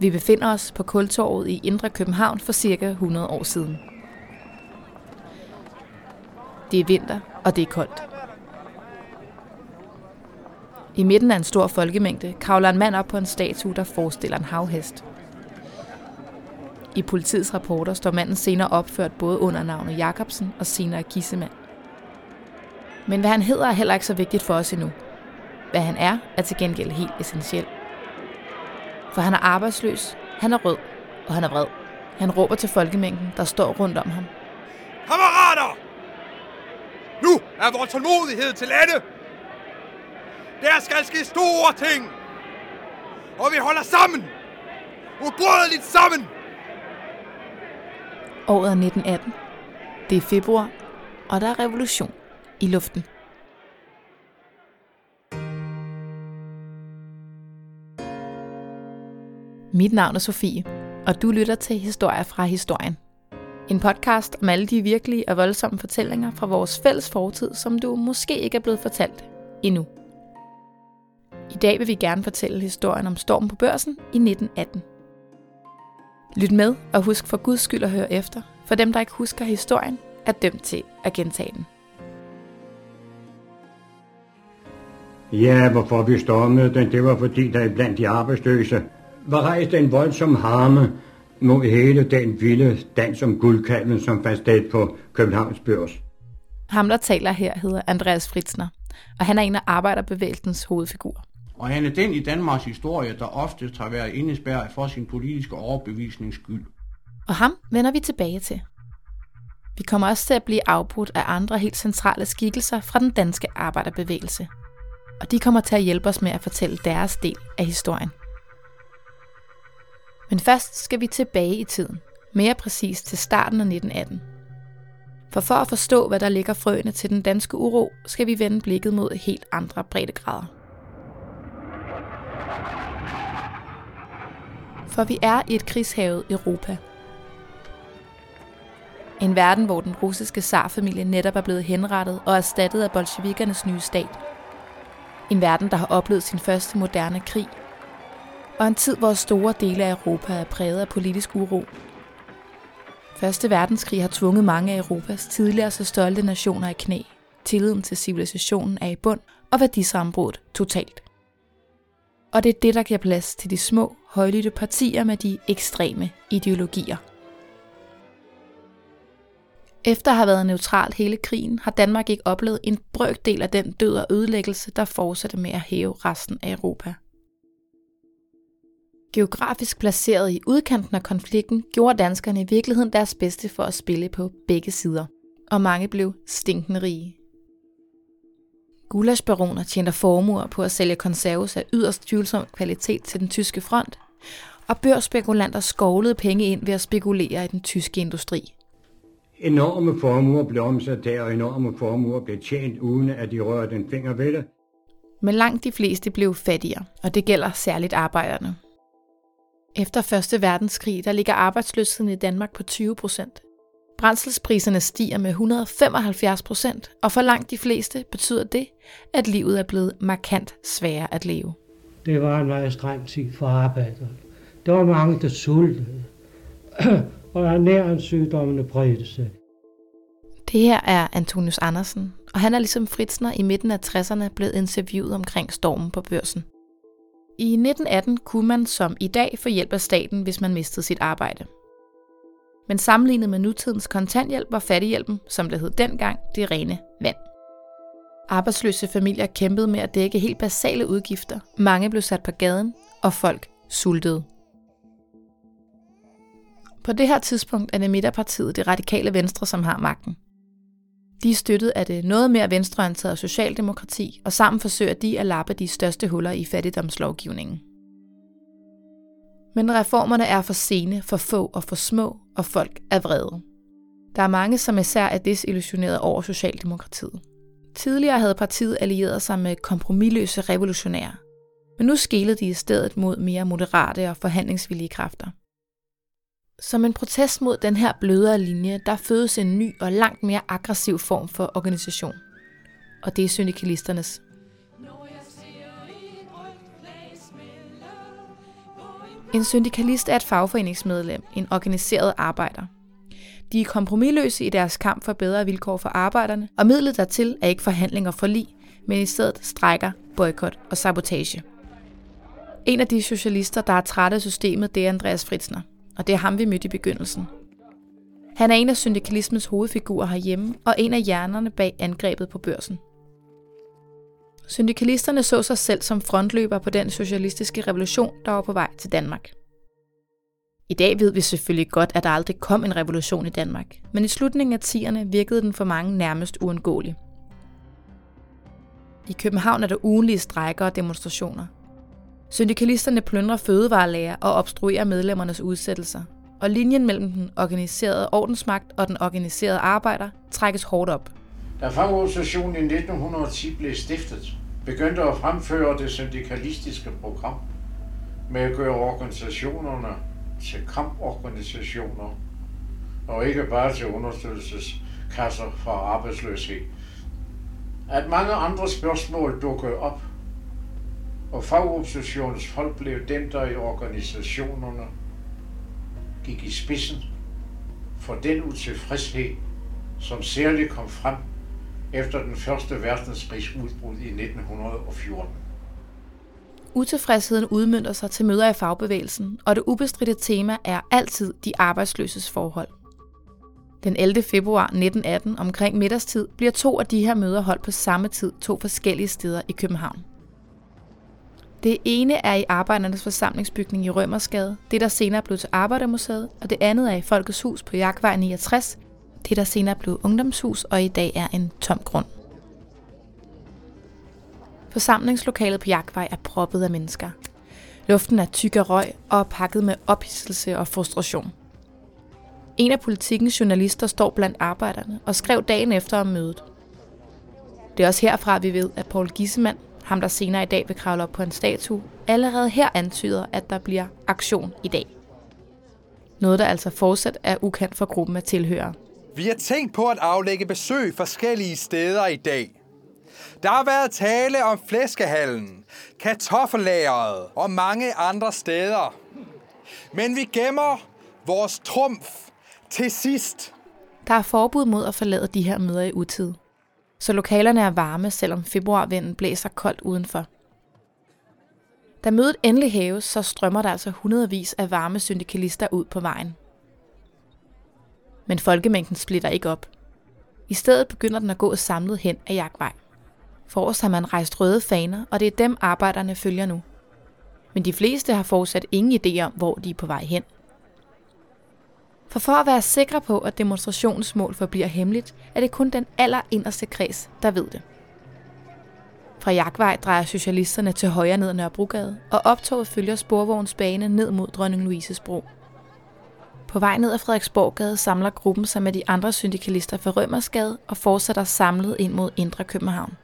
Vi befinder os på Kultorvet i Indre København for cirka 100 år siden. Det er vinter, og det er koldt. I midten af en stor folkemængde kravler en mand op på en statue, der forestiller en havhest. I politiets rapporter står manden senere opført både under navnet Jacobsen og senere Gissemand. Men hvad han hedder er heller ikke så vigtigt for os endnu. Hvad han er, er til gengæld helt essentielt. For han er arbejdsløs, han er rød, og han er vred. Han råber til folkemængden, der står rundt om ham. Kammerater! Nu er vores tålmodighed til ende! Der skal ske store ting! Og vi holder sammen! Ubrødeligt sammen! Året er 1918. Det er februar, og der er revolution i luften. Mit navn er Sofie, og du lytter til Historier fra Historien. En podcast om alle de virkelige og voldsomme fortællinger fra vores fælles fortid, som du måske ikke er blevet fortalt endnu. I dag vil vi gerne fortælle historien om stormen på børsen i 1918. Lyt med og husk for guds skyld at høre efter, for dem der ikke husker historien, er dømt til at gentage den. Ja, hvorfor vi stormede den, det var fordi der blandt de arbejdsløse var rejst en voldsom harme mod hele den vilde dans om guldkalven, som fandt sted på Københavns Børs. Ham, der taler her, hedder Andreas Fritzner, og han er en af arbejderbevægelsens hovedfigurer. Og han er den i Danmarks historie, der ofte har været indespærret for sin politiske overbevisnings skyld. Og ham vender vi tilbage til. Vi kommer også til at blive afbrudt af andre helt centrale skikkelser fra den danske arbejderbevægelse. Og de kommer til at hjælpe os med at fortælle deres del af historien. Men først skal vi tilbage i tiden, mere præcist til starten af 1918. For for at forstå, hvad der ligger frøene til den danske uro, skal vi vende blikket mod helt andre breddegrader. For vi er i et krigshavet Europa. En verden, hvor den russiske zarfamilie netop er blevet henrettet og erstattet af bolsjevikernes nye stat. En verden, der har oplevet sin første moderne krig og en tid, hvor store dele af Europa er præget af politisk uro. Første verdenskrig har tvunget mange af Europas tidligere så stolte nationer i knæ. Tilliden til civilisationen er i bund, og værdisambruddet totalt. Og det er det, der giver plads til de små, højlytte partier med de ekstreme ideologier. Efter at have været neutralt hele krigen, har Danmark ikke oplevet en brøkdel af den død og ødelæggelse, der fortsatte med at hæve resten af Europa. Geografisk placeret i udkanten af konflikten, gjorde danskerne i virkeligheden deres bedste for at spille på begge sider, og mange blev stinkende rige. Gulasbaroner tjente formuer på at sælge konserves af yderst tvivlsom kvalitet til den tyske front, og børsspekulanter skovlede penge ind ved at spekulere i den tyske industri. Enorme formuer blev omsat der, og enorme formuer blev tjent, uden at de rørte en finger ved det. Men langt de fleste blev fattigere, og det gælder særligt arbejderne. Efter 1. verdenskrig der ligger arbejdsløsheden i Danmark på 20 procent. Brændselspriserne stiger med 175 procent, og for langt de fleste betyder det, at livet er blevet markant sværere at leve. Det var en meget streng tid for arbejderne. Der var mange, der sultede, og ernæringssygdommene bredte sig. Det her er Antonius Andersen, og han er ligesom Fritzner i midten af 60'erne blevet interviewet omkring stormen på børsen. I 1918 kunne man som i dag få hjælp af staten, hvis man mistede sit arbejde. Men sammenlignet med nutidens kontanthjælp var fattighjælpen, som det hed dengang, det rene vand. Arbejdsløse familier kæmpede med at dække helt basale udgifter. Mange blev sat på gaden, og folk sultede. På det her tidspunkt er det midterpartiet det radikale venstre, som har magten. De er støttet af det noget mere venstreorienterede socialdemokrati, og sammen forsøger de at lappe de største huller i fattigdomslovgivningen. Men reformerne er for sene, for få og for små, og folk er vrede. Der er mange, som især er desillusioneret over Socialdemokratiet. Tidligere havde partiet allieret sig med kompromilløse revolutionære, men nu skilede de i stedet mod mere moderate og forhandlingsvillige kræfter. Som en protest mod den her blødere linje, der fødes en ny og langt mere aggressiv form for organisation. Og det er syndikalisternes. En syndikalist er et fagforeningsmedlem, en organiseret arbejder. De er kompromilløse i deres kamp for bedre vilkår for arbejderne, og midlet dertil er ikke forhandlinger for lig, men i stedet strækker, boykot og sabotage. En af de socialister, der er træt af systemet, det er Andreas Fritzner, og det er ham, vi mødte i begyndelsen. Han er en af syndikalismens hovedfigurer herhjemme, og en af hjernerne bag angrebet på børsen. Syndikalisterne så sig selv som frontløber på den socialistiske revolution, der var på vej til Danmark. I dag ved vi selvfølgelig godt, at der aldrig kom en revolution i Danmark, men i slutningen af 10'erne virkede den for mange nærmest uundgåelig. I København er der ugenlige strejker og demonstrationer. Syndikalisterne plyndrer fødevarelager og obstruerer medlemmernes udsættelser, og linjen mellem den organiserede ordensmagt og den organiserede arbejder trækkes hårdt op. Da fagorganisationen i 1910 blev stiftet, begyndte at fremføre det syndikalistiske program med at gøre organisationerne til kamporganisationer og ikke bare til understøttelseskasser for arbejdsløshed. At mange andre spørgsmål dukkede op, og fagoppositionens folk blev dem, der i organisationerne gik i spidsen for den utilfredshed, som særligt kom frem efter den første verdenskrigs udbrud i 1914. Utilfredsheden udmyndter sig til møder i fagbevægelsen, og det ubestridte tema er altid de arbejdsløses forhold. Den 11. februar 1918 omkring middagstid bliver to af de her møder holdt på samme tid to forskellige steder i København. Det ene er i Arbejdernes Forsamlingsbygning i Rømersgade, det der senere blev til Arbejdermuseet, og det andet er i Folkets Hus på Jagtvej 69, det der senere blev Ungdomshus og i dag er en tom grund. Forsamlingslokalet på Jagtvej er proppet af mennesker. Luften er tyk af røg og pakket med ophidselse og frustration. En af politikens journalister står blandt arbejderne og skrev dagen efter om mødet. Det er også herfra, vi ved, at Paul Gissemann, ham der senere i dag vil kravle op på en statue, allerede her antyder, at der bliver aktion i dag. Noget, der altså fortsat er ukendt for gruppen af tilhørere. Vi har tænkt på at aflægge besøg forskellige steder i dag. Der har været tale om flæskehallen, kartoffelageret og mange andre steder. Men vi gemmer vores trumf til sidst. Der er forbud mod at forlade de her møder i utid. Så lokalerne er varme, selvom februarvinden blæser koldt udenfor. Da mødet endelig hæves, så strømmer der altså hundredvis af varme syndikalister ud på vejen. Men folkemængden splitter ikke op. I stedet begynder den at gå samlet hen ad jagtvej. Forrest har man rejst røde faner, og det er dem arbejderne følger nu. Men de fleste har fortsat ingen idé om, hvor de er på vej hen. For for at være sikre på, at demonstrationens mål forbliver hemmeligt, er det kun den allerinderste kreds, der ved det. Fra Jagtvej drejer socialisterne til højre ned ad Nørrebrogade, og optoget følger sporvognsbane ned mod Dronning Louises bro. På vej ned ad Frederiksborggade samler gruppen sig med de andre syndikalister fra Rømersgade og fortsætter samlet ind mod Indre København.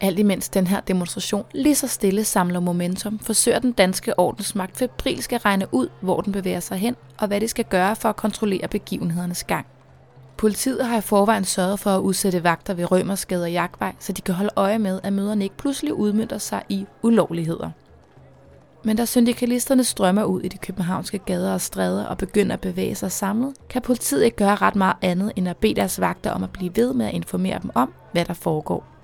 Alt imens den her demonstration lige så stille samler momentum, forsøger den danske ordensmagt febrilsk at regne ud, hvor den bevæger sig hen, og hvad det skal gøre for at kontrollere begivenhedernes gang. Politiet har i forvejen sørget for at udsætte vagter ved Rømersgade og Jagtvej, så de kan holde øje med, at møderne ikke pludselig udmyndter sig i ulovligheder. Men da syndikalisterne strømmer ud i de københavnske gader og stræder og begynder at bevæge sig samlet, kan politiet ikke gøre ret meget andet end at bede deres vagter om at blive ved med at informere dem om, hvad der foregår.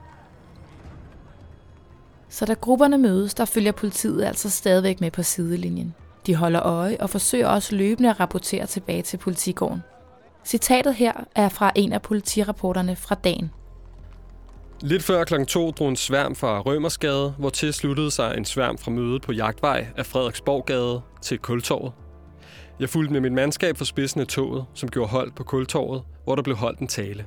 Så da grupperne mødes, der følger politiet altså stadigvæk med på sidelinjen. De holder øje og forsøger også løbende at rapportere tilbage til politigården. Citatet her er fra en af politirapporterne fra dagen. Lidt før kl. 2 drog en sværm fra Rømersgade, hvor til sluttede sig en sværm fra mødet på Jagtvej af Frederiksborggade til Kultorvet. Jeg fulgte med mit mandskab for spidsen af toget, som gjorde hold på Kultorvet, hvor der blev holdt en tale.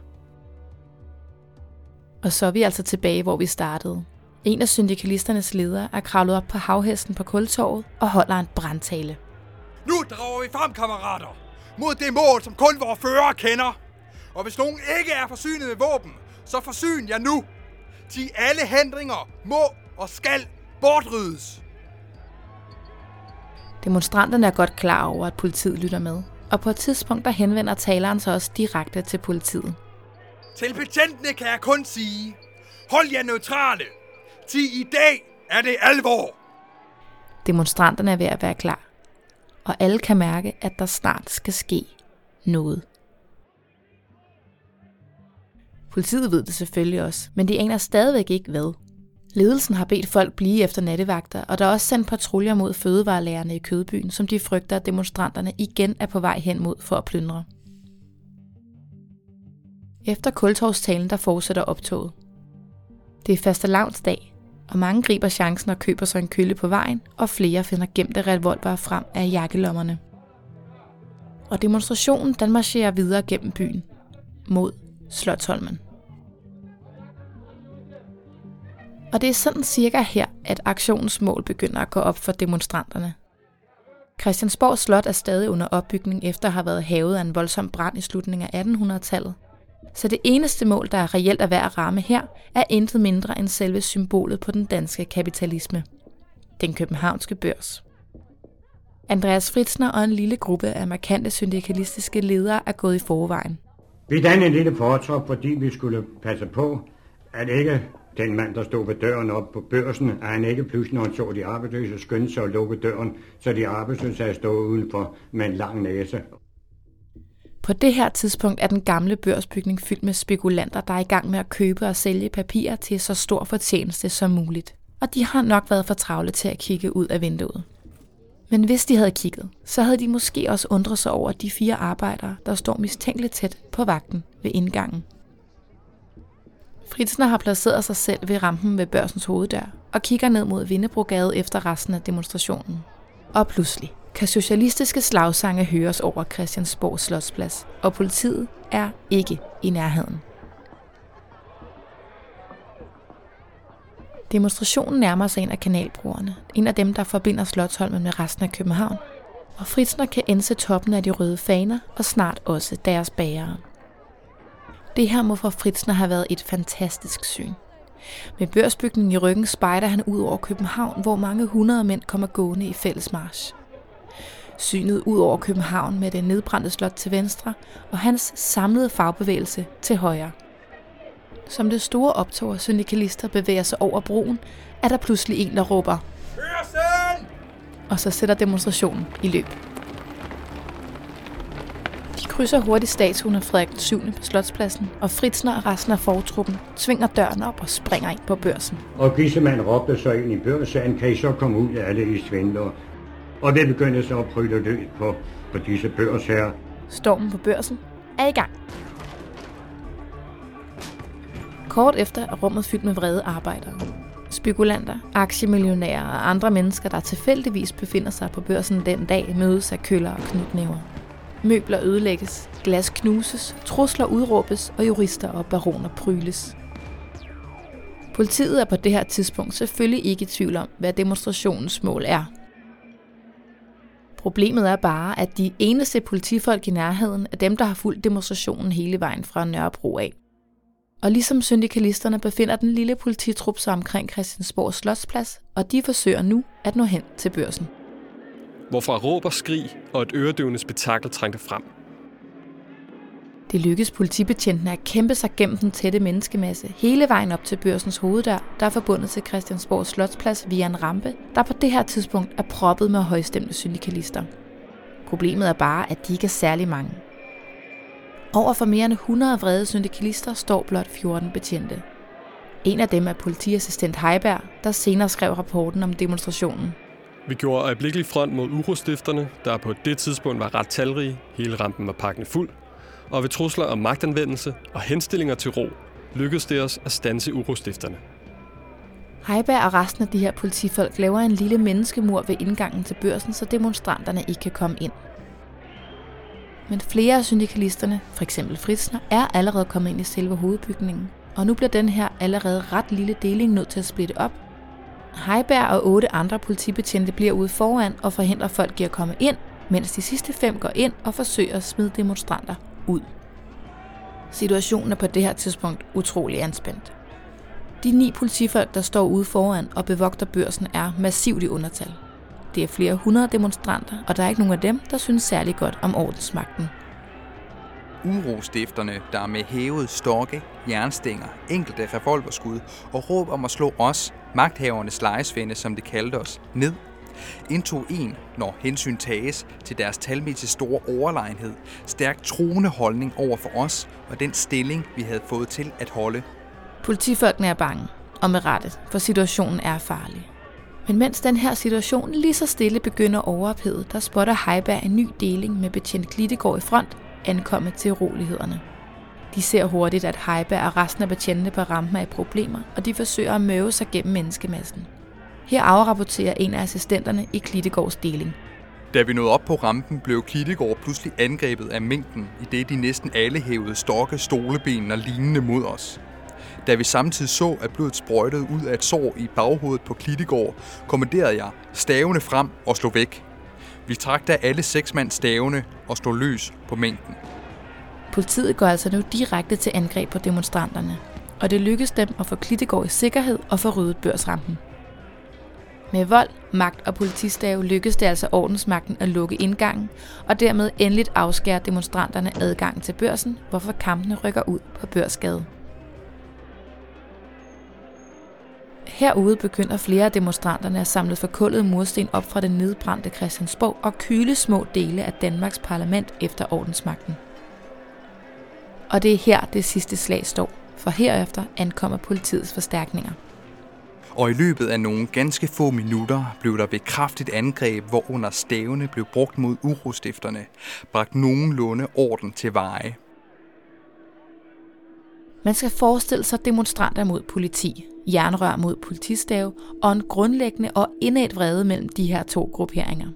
Og så er vi altså tilbage, hvor vi startede. En af syndikalisternes ledere er kravlet op på havhesten på Kultorvet og holder en brandtale. Nu drager vi frem, kammerater, mod det mål, som kun vores fører kender. Og hvis nogen ikke er forsynet med våben, så forsyn jer nu. De alle hindringer må og skal bortryddes. Demonstranterne er godt klar over, at politiet lytter med, og på et tidspunkt der henvender taleren sig også direkte til politiet. Til betjentene kan jeg kun sige, hold jer neutrale. Til i dag er det alvor. Demonstranterne er ved at være klar. Og alle kan mærke, at der snart skal ske noget. Politiet ved det selvfølgelig også, men de aner stadigvæk ikke hvad. Ledelsen har bedt folk blive efter nattevagter, og der er også sendt patruljer mod fødevarelærerne i Kødbyen, som de frygter, at demonstranterne igen er på vej hen mod for at plyndre. Efter kultorvstalen, der fortsætter optoget. Det er fastelavnsdag, og mange griber chancen og køber sig en kølle på vejen, og flere finder gemte revolver frem af jakkelommerne. Og demonstrationen den marcherer videre gennem byen mod Slottholmen. Og det er sådan cirka her, at aktionens mål begynder at gå op for demonstranterne. Christiansborg Slot er stadig under opbygning efter at have været havet af en voldsom brand i slutningen af 1800-tallet. Så det eneste mål, der er reelt er værd at ramme her, er intet mindre end selve symbolet på den danske kapitalisme. Den københavnske børs. Andreas Fritzner og en lille gruppe af markante syndikalistiske ledere er gået i forvejen. Vi dannede en lille fortrop, fordi vi skulle passe på, at ikke den mand, der stod ved døren op på børsen, at han ikke pludselig, når han så de arbejdsløse, skyndte sig at lukke døren, så de arbejdsløse havde stået udenfor med en lang næse. På det her tidspunkt er den gamle børsbygning fyldt med spekulanter, der er i gang med at købe og sælge papirer til så stor fortjeneste som muligt. Og de har nok været for travle til at kigge ud af vinduet. Men hvis de havde kigget, så havde de måske også undret sig over de fire arbejdere, der står mistænkeligt tæt på vagten ved indgangen. Fritzner har placeret sig selv ved rampen ved børsens hoveddør og kigger ned mod Vindebrogade efter resten af demonstrationen. Og pludselig kan socialistiske slagsange høres over Christiansborg Slotsplads, og politiet er ikke i nærheden. Demonstrationen nærmer sig en af kanalbrugerne, en af dem, der forbinder Slottholmen med resten af København, og Fritzner kan ense toppen af de røde faner og snart også deres bærere. Det her må for Fritzner have været et fantastisk syn. Med børsbygningen i ryggen spejder han ud over København, hvor mange hundrede mænd kommer gående i fælles march. Synet ud over København med det nedbrændte slot til venstre og hans samlede fagbevægelse til højre. Som det store optog af syndikalister bevæger sig over broen, er der pludselig en, der råber Børsen! og så sætter demonstrationen i løb. De krydser hurtigt statuen af Frederik den 7. på Slotspladsen, og Fritzner og resten af fortruppen tvinger døren op og springer ind på børsen. Og Gissemann råbte så ind i børsen, kan I så komme ud af alle i svindler. Og det begyndte så at pryde løs på, på disse børsherrer. Stormen på børsen er i gang. Kort efter er rummet fyldt med vrede arbejdere. Spekulanter, aktiemillionærer og andre mennesker, der tilfældigvis befinder sig på børsen den dag, mødes af køller og knytnæver. Møbler ødelægges, glas knuses, trusler udråbes og jurister og baroner pryles. Politiet er på det her tidspunkt selvfølgelig ikke i tvivl om, hvad demonstrationens mål er. Problemet er bare, at de eneste politifolk i nærheden er dem, der har fulgt demonstrationen hele vejen fra Nørrebro af. Og ligesom syndikalisterne befinder den lille polititrup sig omkring Christiansborg Slotsplads, og de forsøger nu at nå hen til børsen. Hvorfra råb og skrig og et øredøvende spektakel trængte frem. Det lykkedes politibetjentene at kæmpe sig gennem den tætte menneskemasse hele vejen op til børsens hoveddør, der er forbundet til Christiansborg Slotsplads via en rampe, der på det her tidspunkt er proppet med højstemte syndikalister. Problemet er bare, at de ikke er særlig mange. Over for mere end 100 vrede syndikalister står blot 14 betjente. En af dem er politiassistent Heiberg, der senere skrev rapporten om demonstrationen. Vi gjorde øjeblikkelig front mod urostifterne, der på det tidspunkt var ret talrige, hele rampen var pakkende fuld, og ved trusler om magtanvendelse og henstillinger til ro, lykkedes det os at stanse urostifterne. Heiberg og resten af de her politifolk laver en lille menneskemur ved indgangen til børsen, så demonstranterne ikke kan komme ind. Men flere af syndikalisterne, f.eks. Fritzner, er allerede kommet ind i selve hovedbygningen, og nu bliver den her allerede ret lille deling nødt til at splitte op. Heiberg og otte andre politibetjente bliver ude foran og forhindrer folk i at komme ind, mens de sidste fem går ind og forsøger at smide demonstranter ud. Situationen er på det her tidspunkt utrolig anspændt. De ni politifolk, der står ude foran og bevogter børsen, er massivt i undertal. Det er flere hundrede demonstranter, og der er ikke nogen af dem, der synes særlig godt om ordensmagten. Urostifterne, der med hævet stokke, jernstænger, enkelte revolverskud og råb om at slå os, magthavernes lejesvende, som det kaldte os, ned, indtog en, når hensyn tages til deres talmæssigt store overlegenhed, stærkt troende holdning over for os og den stilling, vi havde fået til at holde. Politifolkene er bange, og med rette, for situationen er farlig. Men mens den her situation lige så stille begynder at overophede, der spotter Heiberg en ny deling med betjent Glittegård i front, ankommet til urolighederne. De ser hurtigt, at Heiberg og resten af betjentene på rampen er i problemer, og de forsøger at møve sig gennem menneskemassen. Her afrapporterer en af assistenterne i Klittegårds deling. Da vi nåede op på rampen, blev Klittegård pludselig angrebet af mængden, i det de næsten alle hævede stokke, stoleben og lignende mod os. Da vi samtidig så, at blodet sprøjtede ud af et sår i baghovedet på Klittegård, kommanderede jeg stavene frem og slå væk. Vi trak da alle seks mand stavene og slog løs på mængden. Politiet går altså nu direkte til angreb på demonstranterne, og det lykkes dem at få Klittegård i sikkerhed og få ryddet børsrampen. Med vold, magt og politistave lykkedes det altså ordensmagten at lukke indgangen, og dermed endeligt afskære demonstranterne adgang til børsen, hvorfor kampene rykker ud på Børsgade. Herude begynder flere af demonstranterne at samle forkullet mursten op fra den nedbrændte Christiansborg og kyle små dele af Danmarks parlament efter ordensmagten. Og det er her det sidste slag står, for herefter ankommer politiets forstærkninger. Og i løbet af nogle ganske få minutter blev der ved kraftigt angreb, hvor under stavene blev brugt mod urostifterne, bragt nogenlunde orden til veje. Man skal forestille sig demonstranter mod politi, jernrør mod politistave og en grundlæggende og indad vrede mellem de her to grupperinger.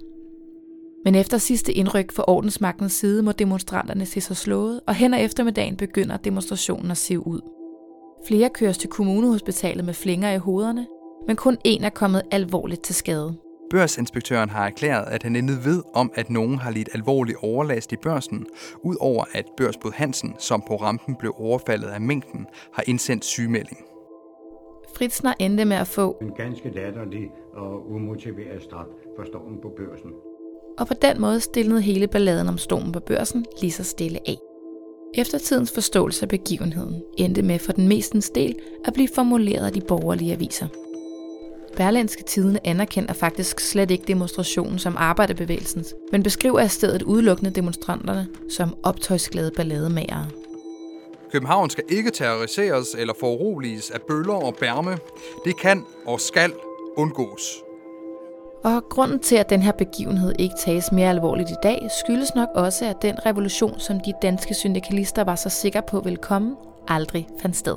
Men efter sidste indryk for ordensmagtens side må demonstranterne se sig slået, og hen ad eftermiddagen begynder demonstrationen at se ud. Flere køres til kommunehospitalet med flinger i hovederne, men kun en er kommet alvorligt til skade. Børsinspektøren har erklæret, at han intet ved om, at nogen har lidt alvorlig overlast i børsen, udover at børsbud Hansen, som på rampen blev overfaldet af mængden, har indsendt sygemelding. Fritzner endte med at få En ganske latterlig og umotiveret straf for stormen på børsen. og på den måde stillede hele balladen om stormen på børsen lige så stille af. Eftertidens forståelse af begivenheden endte med for den mestens del at blive formuleret af de borgerlige aviser. Berlandske Tidene anerkender faktisk slet ikke demonstrationen som arbejderbevægelsens, men beskriver i stedet udelukkende demonstranterne som optøjsglade ballademagere. København skal ikke terroriseres eller foruroliges af bøller og bærme. Det kan og skal undgås. Og grunden til, at den her begivenhed ikke tages mere alvorligt i dag, skyldes nok også, at den revolution, som de danske syndikalister var så sikre på ville komme, aldrig fandt sted.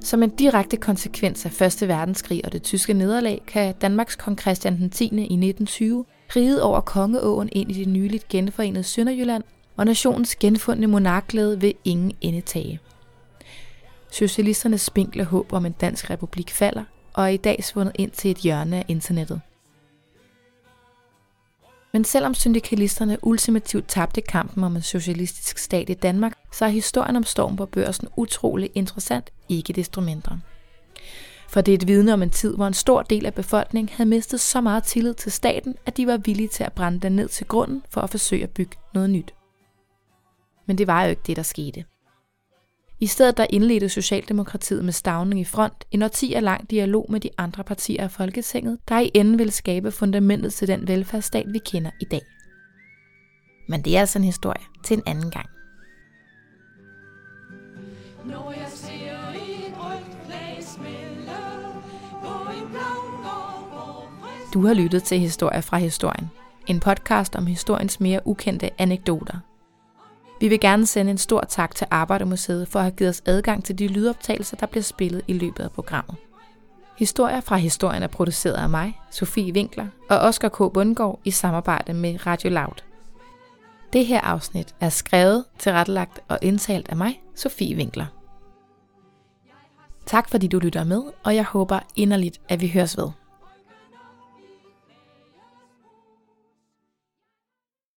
Som en direkte konsekvens af 1. verdenskrig og det tyske nederlag, kan Danmarks kong Christian den 10. i 1920 ride over Kongeåen ind i det nyligt genforenede Sønderjylland, og nationens genfundne monarklede vil ingen ende tage. Socialisternes spinkle håb om en dansk republik falder, og er i dag svundet ind til et hjørne af internettet. Men selvom syndikalisterne ultimativt tabte kampen om en socialistisk stat i Danmark, så er historien om storm på børsen utrolig interessant, ikke desto mindre. For det er et vidne om en tid, hvor en stor del af befolkningen havde mistet så meget tillid til staten, at de var villige til at brænde den ned til grunden for at forsøge at bygge noget nyt. Men det var jo ikke det, der skete. I stedet der indledte Socialdemokratiet med stavning i front en årtier lang dialog med de andre partier af Folketinget, der i enden ville skabe fundamentet til den velfærdsstat, vi kender i dag. Men det er altså en historie til en anden gang. Når jeg ser et rødt flag smelte på en blomgård, Du har lyttet til Historier fra Historien, en podcast om historiens mere ukendte anekdoter. Vi vil gerne sende en stor tak til Arbejdermuseet for at have givet os adgang til de lydoptagelser, der bliver spillet i løbet af programmet. Historier fra Historien er produceret af mig, Sofie Winkler og Oscar K. Bundgaard i samarbejde med Radio Loud. Det her afsnit er skrevet, tilrettelagt og indtalt af mig, Sofie Winkler. Tak fordi du lytter med, og jeg håber inderligt, at vi høres ved.